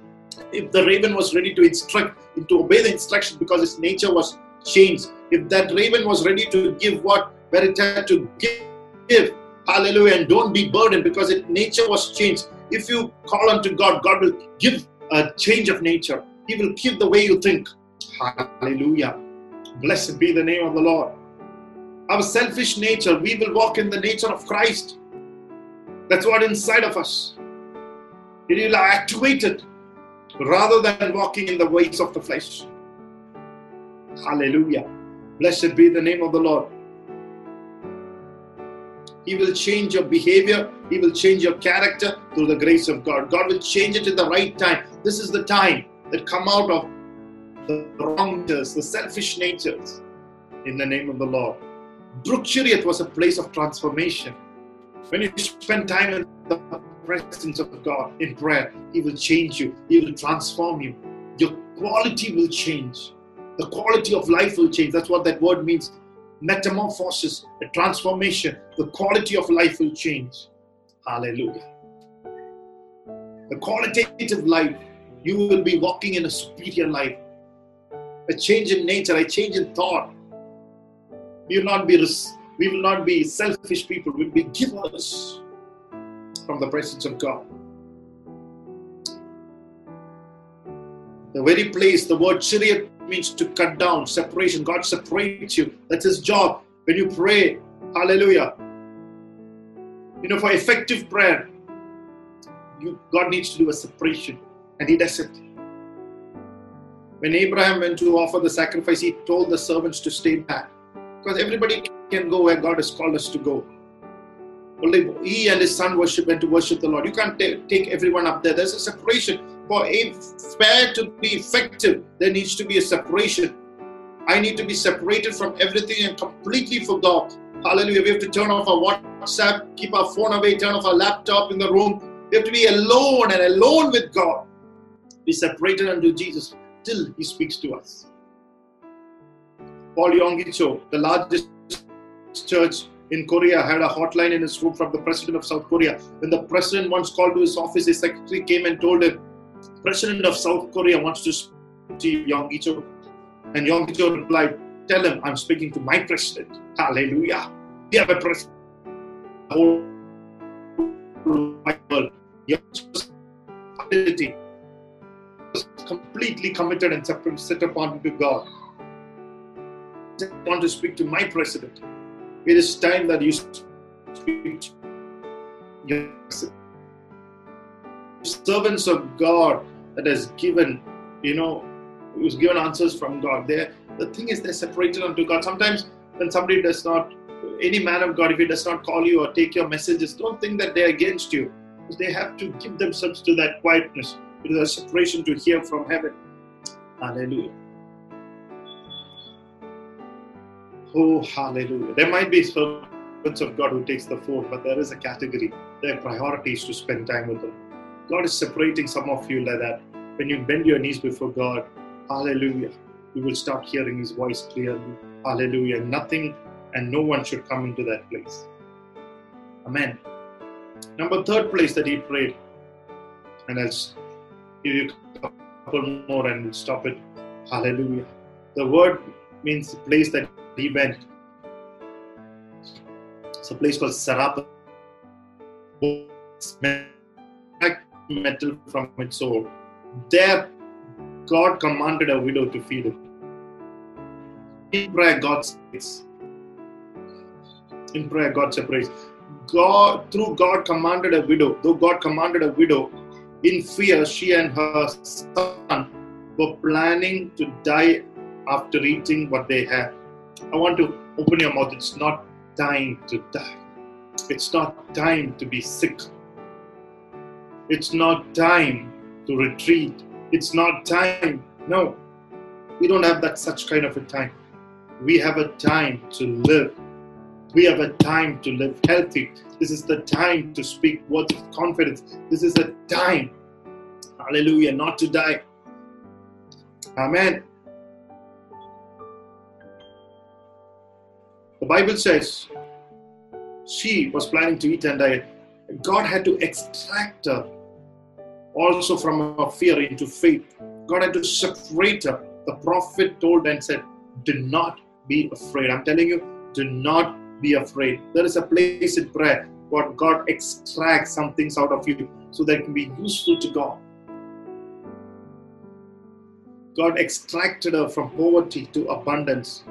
if the raven was ready to instruct, to obey the instruction because its nature was changed, if that raven was ready to give what where it had to give, hallelujah, and don't be burdened because its nature was changed. If you call unto God, God will give a change of nature. He will give the way you think. Hallelujah. Blessed be the name of the Lord. Our selfish nature, we will walk in the nature of Christ. That's what inside of us. It will activate it rather than walking in the ways of the flesh. Hallelujah. Blessed be the name of the Lord. He will change your behavior. He will change your character through the grace of God. God will change it in the right time. This is the time that come out of the wrong natures, the selfish natures, in the name of the Lord. Brook Cherith was a place of transformation. When you spend time in the presence of God in prayer, He will change you, He will transform you. Your quality will change. The quality of life will change. That's what that word means. Metamorphosis, a transformation. The quality of life will change. Hallelujah. The qualitative life, you will be walking in a superior life. A change in nature, a change in thought. You will not be we will not be selfish people, we'll be givers from the presence of God. The very place, the word Cherith means to cut down, separation. God separates you. That's His job. When you pray, hallelujah. You know, for effective prayer, you, God needs to do a separation, and He does it. When Abraham went to offer the sacrifice, he told the servants to stay back because everybody can go where God has called us to go. Only he and his son worship and to worship the Lord. You can't take everyone up there. There's a separation. For a prayer to be effective, there needs to be a separation. I need to be separated from everything and completely for God. Hallelujah. We have to turn off our WhatsApp, keep our phone away, turn off our laptop in the room. We have to be alone and alone with God. Be separated unto Jesus. till He speaks to us. Paul Yonggi the largest church in Korea, had a hotline in his room from the president of South Korea. When the president once called to his office, his secretary came and told him, President of South Korea wants to speak to Yonggi Cho. And Yonggi Cho replied, Tell him I'm speaking to my president. Hallelujah. We have a president. Whole completely committed and set upon to God. I want to speak to my president. It is time that you speak your servants of God that has given, you know, who's given answers from God. There, the thing is they're separated unto God. Sometimes when somebody does not, any man of God, if he does not call you or take your messages, don't think that they're against you. Because they have to give themselves to that quietness. It is a separation to hear from heaven. Hallelujah. Oh, hallelujah. There might be servants of God who takes the phone, but there is a category. Their priority is to spend time with them. God is separating some of you like that. When you bend your knees before God, hallelujah, you will start hearing His voice clearly. Hallelujah. Nothing and no one should come into that place. Amen. Number third place that he prayed, and I'll give you a couple more and stop it. Hallelujah. The word means the place that he went. It's a place called Sarapa. Metal from its soul. There, God commanded a widow to feed him. In prayer, God says. In prayer, God separates. God, through God, commanded a widow. Though God commanded a widow, in fear, she and her son were planning to die after eating what they had. I want to open your mouth. It's not time to die. It's not time to be sick. It's not time to retreat. It's not time. No, we don't have that such kind of a time. We have a time to live. We have a time to live healthy. This is the time to speak words of confidence. This is the time, hallelujah, not to die. Amen. The Bible says she was planning to eat and die. God had to extract her also from her fear into faith. God had to separate her. The prophet told and said, Do not be afraid. I'm telling you, do not be afraid. There is a place in prayer where God extracts some things out of you so that it can be useful to God. God extracted her from poverty to abundance.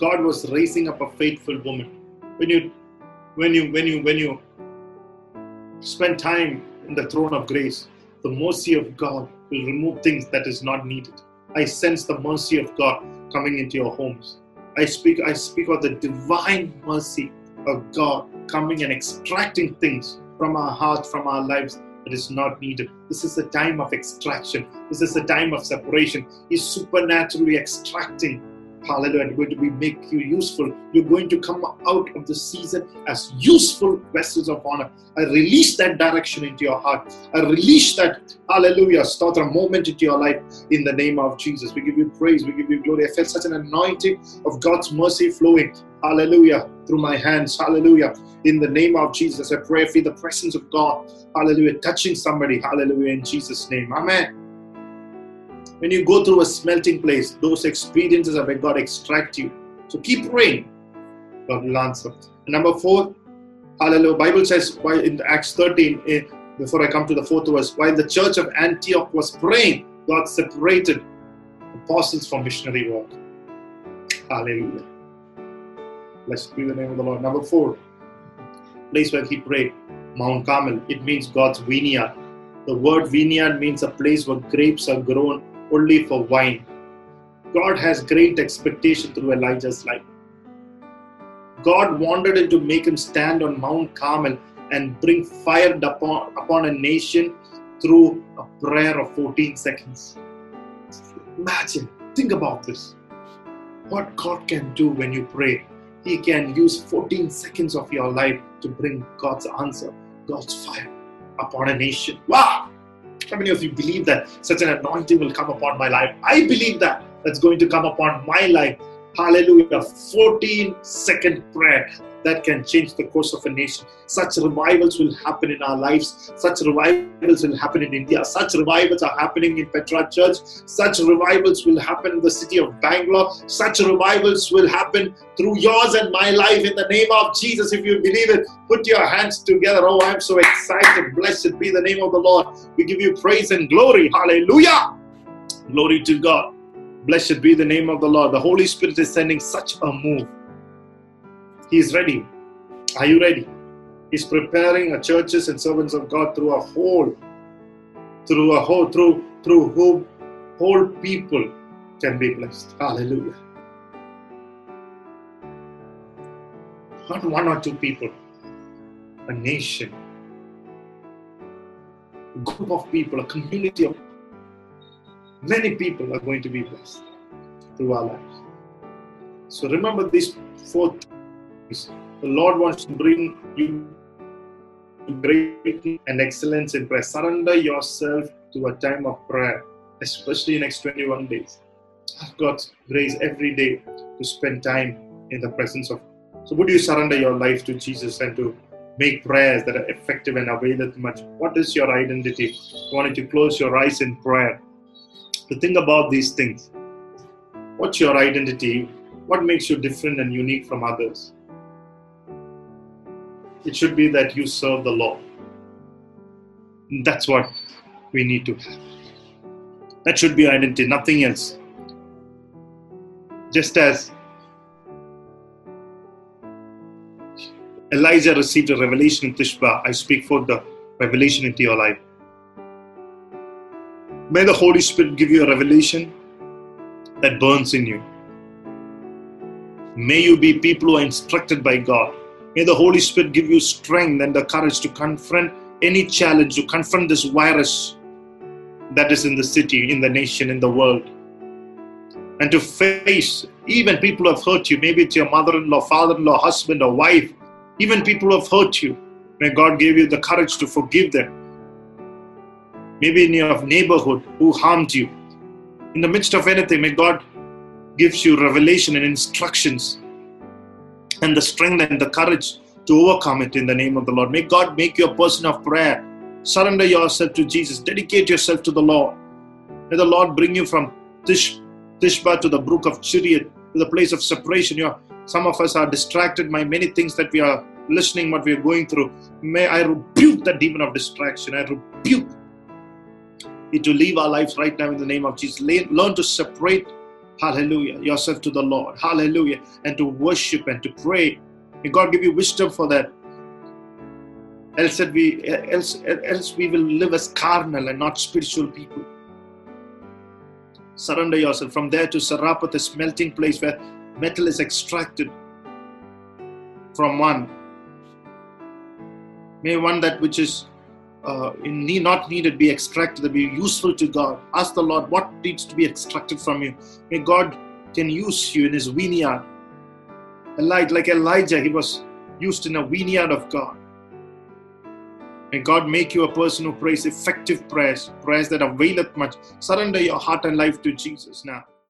God was raising up a faithful woman. When you when you when you when you spend time in the throne of grace, the mercy of God will remove things that is not needed. I sense the mercy of God coming into your homes. I speak, I speak of the divine mercy of God coming and extracting things from our hearts, from our lives that is not needed. This is a time of extraction. This is a time of separation. He's supernaturally extracting Hallelujah. And going to be make you useful. You're going to come out of the season as useful vessels of honor. I release that direction into your heart. I release that, hallelujah, start a moment into your life in the name of Jesus. We give you praise. We give you glory. I felt such an anointing of God's mercy flowing. Hallelujah. Through my hands. Hallelujah. In the name of Jesus, I pray for the presence of God. Hallelujah. Touching somebody. Hallelujah. In Jesus' name. Amen when you go through a smelting place, those experiences are where God extract you. So keep praying. God will answer. And number four, hallelujah. Bible says in Acts 13, eh, before I come to the fourth verse, while the church of Antioch was praying, God separated apostles from missionary work. Hallelujah. Blessed be the name of the Lord. Number four, place where he prayed, Mount Carmel. It means God's vineyard. The word vineyard means a place where grapes are grown only for wine. God has great expectation through Elijah's life. God wanted him to make him stand on Mount Carmel and bring fire upon, upon a nation through a prayer of 14 seconds. Imagine, think about this. What God can do when you pray. He can use 14 seconds of your life to bring God's answer, God's fire upon a nation. Wow! How many of you believe that such an anointing will come upon my life? I believe that that's going to come upon my life. Hallelujah. 14 second prayer that can change the course of a nation. Such revivals will happen in our lives. Such revivals will happen in India. Such revivals are happening in Petra Church. Such revivals will happen in the city of Bangalore. Such revivals will happen through yours and my life in the name of Jesus. If you believe it, put your hands together. Oh, I'm so excited. Blessed be the name of the Lord. We give you praise and glory. Hallelujah. Glory to God. Blessed be the name of the Lord. The Holy Spirit is sending such a move he is ready. Are you ready? He's preparing a churches and servants of God through a whole, through a whole, through through whom whole people can be blessed. Hallelujah. Not one or two people, a nation, a group of people, a community of many people are going to be blessed through our lives. So remember these four the Lord wants to bring you great and excellence in prayer. Surrender yourself to a time of prayer, especially next 21 days. Ask God's grace every day to spend time in the presence of. So, would you surrender your life to Jesus and to make prayers that are effective and availeth much? What is your identity? I want you to close your eyes in prayer to think about these things. What's your identity? What makes you different and unique from others? It should be that you serve the Lord. That's what we need to have. That should be identity, nothing else. Just as Elijah received a revelation in Tishba, I speak for the revelation into your life. May the Holy Spirit give you a revelation that burns in you. May you be people who are instructed by God. May the Holy Spirit give you strength and the courage to confront any challenge, to confront this virus that is in the city, in the nation, in the world. And to face even people who have hurt you. Maybe it's your mother in law, father in law, husband, or wife. Even people who have hurt you. May God give you the courage to forgive them. Maybe in your neighborhood who harmed you. In the midst of anything, may God gives you revelation and instructions and the strength and the courage to overcome it in the name of the Lord. May God make you a person of prayer. Surrender yourself to Jesus. Dedicate yourself to the Lord. May the Lord bring you from Tish, Tishba to the brook of Cherith, to the place of separation. You some of us are distracted by many things that we are listening, what we are going through. May I rebuke the demon of distraction. I rebuke it to leave our lives right now in the name of Jesus. Learn to separate hallelujah, yourself to the Lord, hallelujah, and to worship and to pray. May God give you wisdom for that. Else we, else, else we will live as carnal and not spiritual people. Surrender yourself. From there to Sarapat, the smelting place where metal is extracted from one. May one that which is uh, need not needed be extracted, to be useful to God. Ask the Lord what needs to be extracted from you. May God can use you in His vineyard. Elijah, like Elijah, he was used in a vineyard of God. May God make you a person who prays effective prayers, prayers that availeth much. Surrender your heart and life to Jesus now.